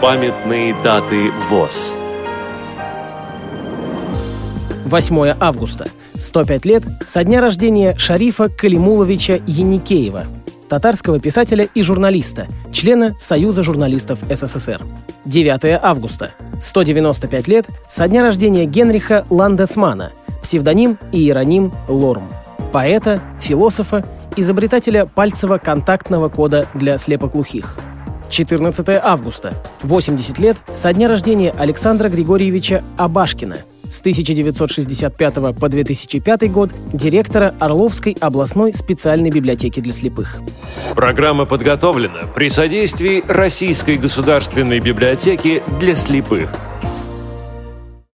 Памятные даты ВОЗ. 8 августа. 105 лет со дня рождения Шарифа Калимуловича Яникеева, татарского писателя и журналиста, члена Союза журналистов СССР. 9 августа. 195 лет со дня рождения Генриха Ландесмана, псевдоним Иероним Лорм, поэта, философа, изобретателя пальцево-контактного кода для слепоглухих. 14 августа. 80 лет со дня рождения Александра Григорьевича Абашкина, с 1965 по 2005 год директора Орловской областной специальной библиотеки для слепых. Программа подготовлена при содействии Российской государственной библиотеки для слепых.